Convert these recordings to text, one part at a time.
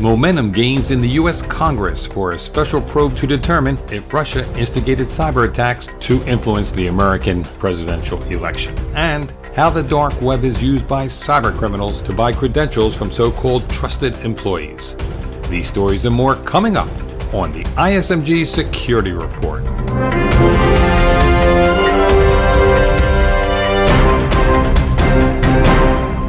Momentum gains in the U.S. Congress for a special probe to determine if Russia instigated cyber attacks to influence the American presidential election. And how the dark web is used by cyber criminals to buy credentials from so called trusted employees. These stories and more coming up on the ISMG Security Report.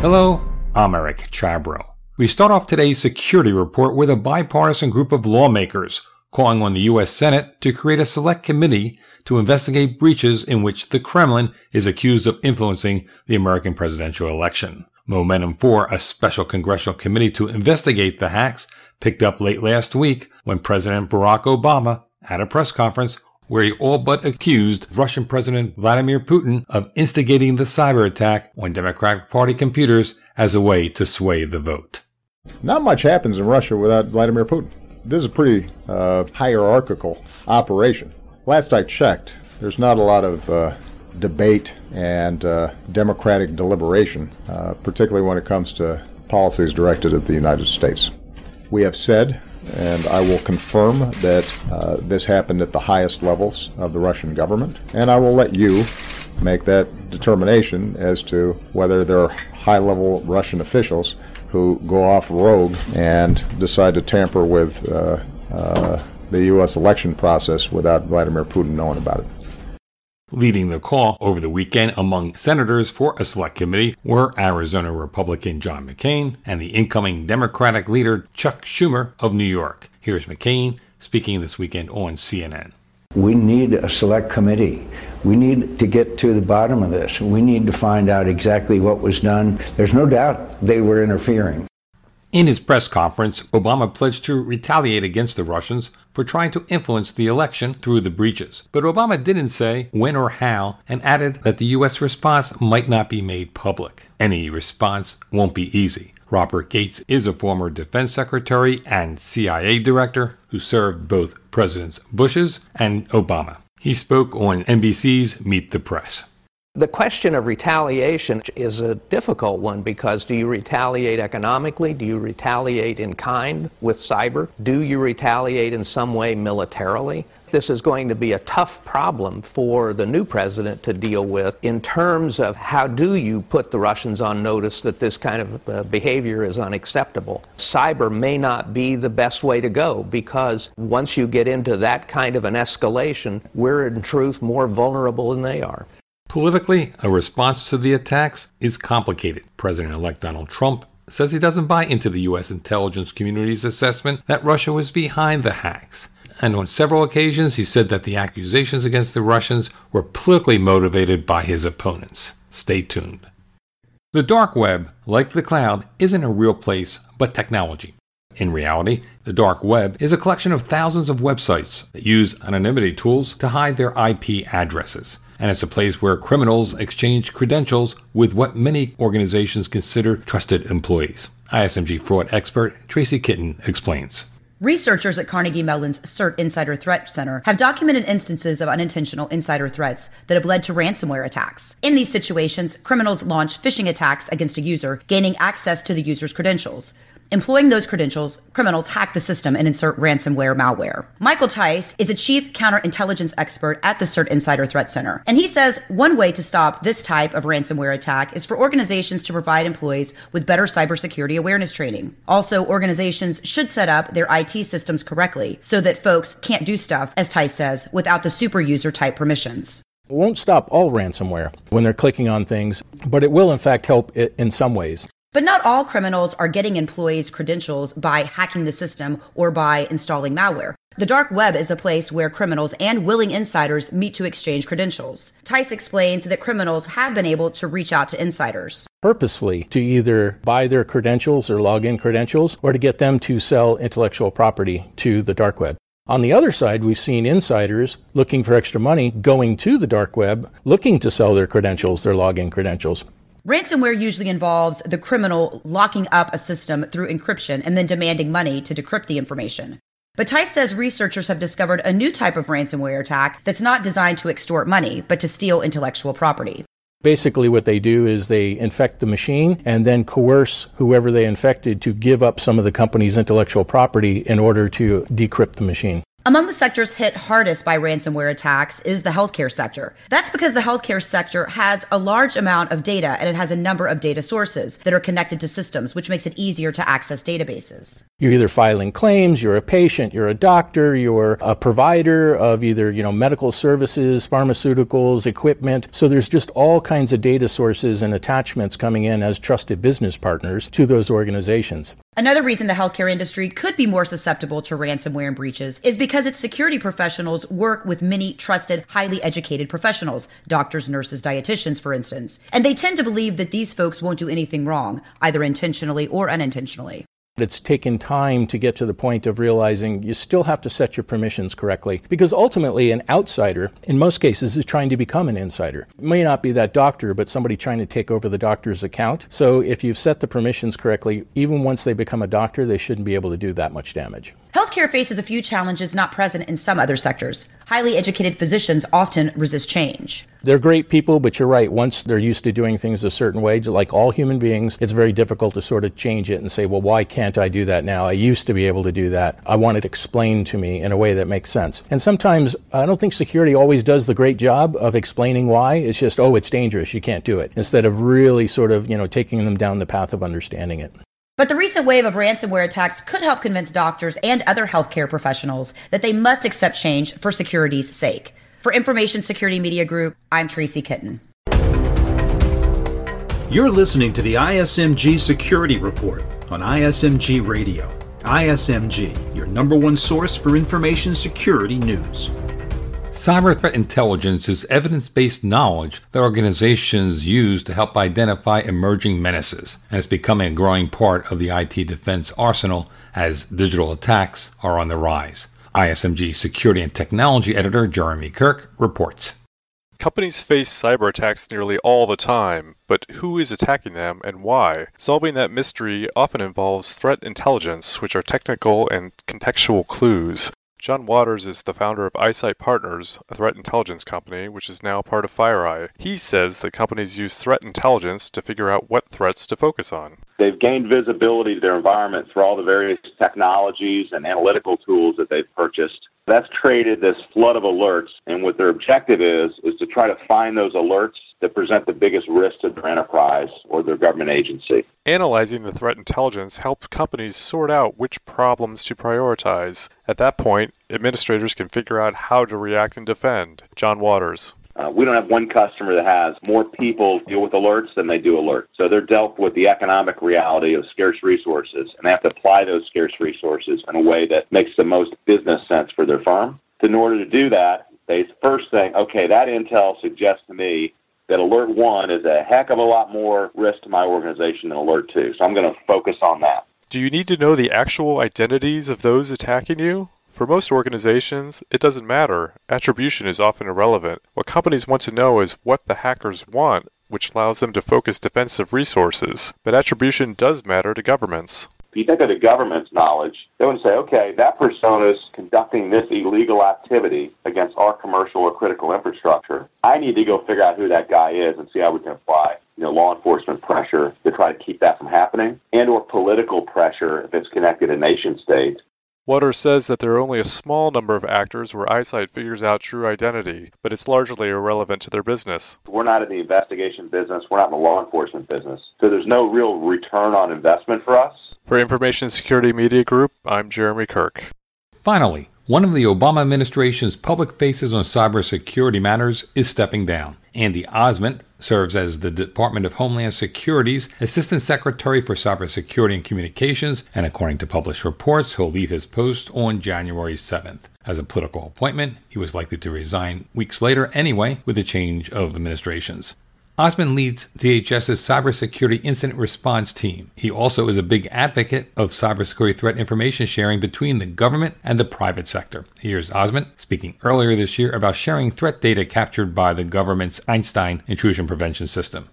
Hello, I'm Eric Chabrow. We start off today's security report with a bipartisan group of lawmakers calling on the U.S. Senate to create a select committee to investigate breaches in which the Kremlin is accused of influencing the American presidential election. Momentum for a special congressional committee to investigate the hacks picked up late last week when President Barack Obama, at a press conference, where he all but accused Russian President Vladimir Putin of instigating the cyber attack on Democratic Party computers as a way to sway the vote. Not much happens in Russia without Vladimir Putin. This is a pretty uh, hierarchical operation. Last I checked, there's not a lot of uh, debate and uh, democratic deliberation, uh, particularly when it comes to policies directed at the United States. We have said, and I will confirm that uh, this happened at the highest levels of the Russian government, and I will let you make that determination as to whether there are high level Russian officials who go off rogue and decide to tamper with uh, uh, the U.S. election process without Vladimir Putin knowing about it. Leading the call over the weekend among senators for a select committee were Arizona Republican John McCain and the incoming Democratic leader Chuck Schumer of New York. Here's McCain speaking this weekend on CNN. We need a select committee. We need to get to the bottom of this. We need to find out exactly what was done. There's no doubt they were interfering. In his press conference, Obama pledged to retaliate against the Russians for trying to influence the election through the breaches. But Obama didn't say when or how and added that the U.S. response might not be made public. Any response won't be easy. Robert Gates is a former defense secretary and CIA director who served both Presidents Bush's and Obama. He spoke on NBC's Meet the Press. The question of retaliation is a difficult one because do you retaliate economically? Do you retaliate in kind with cyber? Do you retaliate in some way militarily? This is going to be a tough problem for the new president to deal with in terms of how do you put the Russians on notice that this kind of uh, behavior is unacceptable. Cyber may not be the best way to go because once you get into that kind of an escalation, we're in truth more vulnerable than they are. Politically, a response to the attacks is complicated. President elect Donald Trump says he doesn't buy into the U.S. intelligence community's assessment that Russia was behind the hacks. And on several occasions, he said that the accusations against the Russians were politically motivated by his opponents. Stay tuned. The dark web, like the cloud, isn't a real place, but technology. In reality, the dark web is a collection of thousands of websites that use anonymity tools to hide their IP addresses and it's a place where criminals exchange credentials with what many organizations consider trusted employees. ISMG fraud expert Tracy Kitten explains. Researchers at Carnegie Mellon's CERT Insider Threat Center have documented instances of unintentional insider threats that have led to ransomware attacks. In these situations, criminals launch phishing attacks against a user, gaining access to the user's credentials. Employing those credentials, criminals hack the system and insert ransomware malware. Michael Theis is a chief counterintelligence expert at the CERT Insider Threat Center. And he says one way to stop this type of ransomware attack is for organizations to provide employees with better cybersecurity awareness training. Also, organizations should set up their IT systems correctly so that folks can't do stuff, as Theis says, without the super user type permissions. It won't stop all ransomware when they're clicking on things, but it will in fact help in some ways. But not all criminals are getting employees' credentials by hacking the system or by installing malware. The dark web is a place where criminals and willing insiders meet to exchange credentials. Theis explains that criminals have been able to reach out to insiders. Purposely to either buy their credentials or login credentials or to get them to sell intellectual property to the dark web. On the other side, we've seen insiders looking for extra money going to the dark web, looking to sell their credentials, their login credentials. Ransomware usually involves the criminal locking up a system through encryption and then demanding money to decrypt the information. But Theis says researchers have discovered a new type of ransomware attack that's not designed to extort money, but to steal intellectual property. Basically, what they do is they infect the machine and then coerce whoever they infected to give up some of the company's intellectual property in order to decrypt the machine. Among the sectors hit hardest by ransomware attacks is the healthcare sector. That's because the healthcare sector has a large amount of data and it has a number of data sources that are connected to systems, which makes it easier to access databases. You're either filing claims, you're a patient, you're a doctor, you're a provider of either, you know, medical services, pharmaceuticals, equipment. So there's just all kinds of data sources and attachments coming in as trusted business partners to those organizations. Another reason the healthcare industry could be more susceptible to ransomware and breaches is because its security professionals work with many trusted, highly educated professionals, doctors, nurses, dietitians, for instance. And they tend to believe that these folks won't do anything wrong, either intentionally or unintentionally. It's taken time to get to the point of realizing you still have to set your permissions correctly because ultimately an outsider, in most cases, is trying to become an insider. It may not be that doctor, but somebody trying to take over the doctor's account. So if you've set the permissions correctly, even once they become a doctor, they shouldn't be able to do that much damage. Healthcare faces a few challenges not present in some other sectors. Highly educated physicians often resist change. They're great people, but you're right. Once they're used to doing things a certain way, like all human beings, it's very difficult to sort of change it and say, well, why can't I do that now? I used to be able to do that. I want it explained to me in a way that makes sense. And sometimes I don't think security always does the great job of explaining why. It's just, oh, it's dangerous. You can't do it. Instead of really sort of, you know, taking them down the path of understanding it. But the recent wave of ransomware attacks could help convince doctors and other healthcare professionals that they must accept change for security's sake. For Information Security Media Group, I'm Tracy Kitten. You're listening to the ISMG Security Report on ISMG Radio. ISMG, your number one source for information security news. Cyber threat intelligence is evidence based knowledge that organizations use to help identify emerging menaces, and it's becoming a growing part of the IT defense arsenal as digital attacks are on the rise. ISMG security and technology editor Jeremy Kirk reports. Companies face cyber attacks nearly all the time, but who is attacking them and why? Solving that mystery often involves threat intelligence, which are technical and contextual clues. John Watters is the founder of iSIGHT Partners, a threat intelligence company, which is now part of FireEye. He says that companies use threat intelligence to figure out what threats to focus on. They've gained visibility to their environment through all the various technologies and analytical tools that they've purchased. That's created this flood of alerts, and what their objective is is to try to find those alerts that present the biggest risk to their enterprise or their government agency. Analyzing the threat intelligence helps companies sort out which problems to prioritize. At that point, administrators can figure out how to react and defend. John Watters. Uh, we don't have one customer that has more people deal with alerts than they do alerts. So they're dealt with the economic reality of scarce resources, and they have to apply those scarce resources in a way that makes the most business sense for their firm. In order to do that, they first think, okay, that intel suggests to me that alert one is a heck of a lot more risk to my organization than alert two. So I'm going to focus on that. Do you need to know the actual identities of those attacking you? For most organizations, it doesn't matter. Attribution is often irrelevant. What companies want to know is what the hackers want, which allows them to focus defensive resources. But attribution does matter to governments. If you think of the government's knowledge, they would say, okay, that persona is conducting this illegal activity against our commercial or critical infrastructure. I need to go figure out who that guy is and see how we can apply you know, law enforcement pressure to try to keep that from happening, and or political pressure if it's connected to nation states. Watters says that there are only a small number of actors where iSIGHT figures out true identity, but it's largely irrelevant to their business. We're not in the investigation business, we're not in the law enforcement business. So there's no real return on investment for us. For Information Security Media Group, I'm Jeremy Kirk. Finally, one of the Obama administration's public faces on cybersecurity matters is stepping down. Andy Ozment serves as the Department of Homeland Security's Assistant Secretary for Cybersecurity and Communications, and according to published reports, he'll leave his post on January 7th. As a political appointment, he was likely to resign weeks later anyway with the change of administrations. Ozment leads DHS's cybersecurity incident response team. He also is a big advocate of cybersecurity threat information sharing between the government and the private sector. Here's Ozment speaking earlier this year about sharing threat data captured by the government's Einstein intrusion prevention system.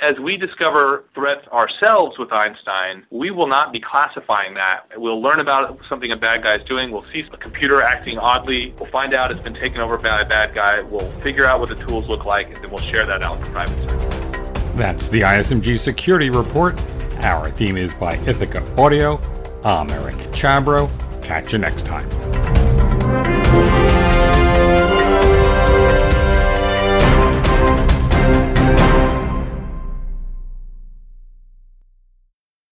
As we discover threats ourselves with Einstein, we will not be classifying that. We'll learn about something a bad guy is doing. We'll see a computer acting oddly. We'll find out it's been taken over by a bad guy. We'll figure out what the tools look like, and then we'll share that out in private. That's the ISMG Security Report. Our theme is by Ithaca Audio. I'm Eric Chabrow. Catch you next time.